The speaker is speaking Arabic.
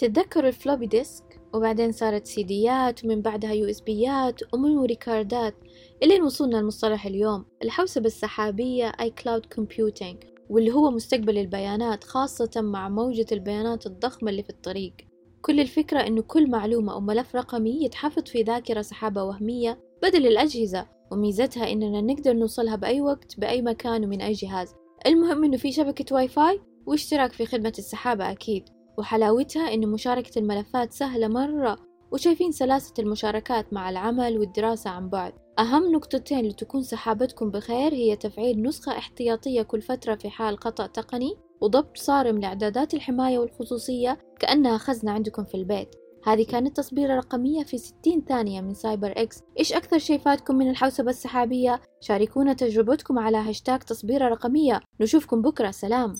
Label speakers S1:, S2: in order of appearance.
S1: تتذكروا ال floppy disk؟ وبعدين صارت سيديات ومن بعدها USB ات و memory card ات إلين وصلنا لمصطلح اليوم الحوسبة السحابية اي cloud computing واللي هو مستقبل البيانات خاصة مع موجة البيانات الضخمة اللي في الطريق. كل الفكرة إنه كل معلومة أو ملف رقمي يتحفظ في ذاكرة سحابة وهمية بدل الأجهزة وميزتها إننا نقدر نوصلها بأي وقت بأي مكان ومن أي جهاز. المهم إنه في شبكة واي فاي واشتراك في خدمة السحابة أكيد. وحلاوتها إن مشاركة الملفات سهلة مرة وشايفين سلاسة المشاركات مع العمل والدراسة عن بعد. أهم نقطتين لتكون سحابتكم بخير هي تفعيل نسخة احتياطية كل فترة في حال خطأ تقني وضبط صارم لإعدادات الحماية والخصوصية كأنها خزنة عندكم في البيت. هذه كانت تصبيرة رقمية في 60 ثانية من سايبر إكس. إيش أكثر شيء فاتكم من الحوسبة السحابية؟ شاركونا تجربتكم على هاشتاج تصبيرة رقمية. نشوفكم بكرة. سلام.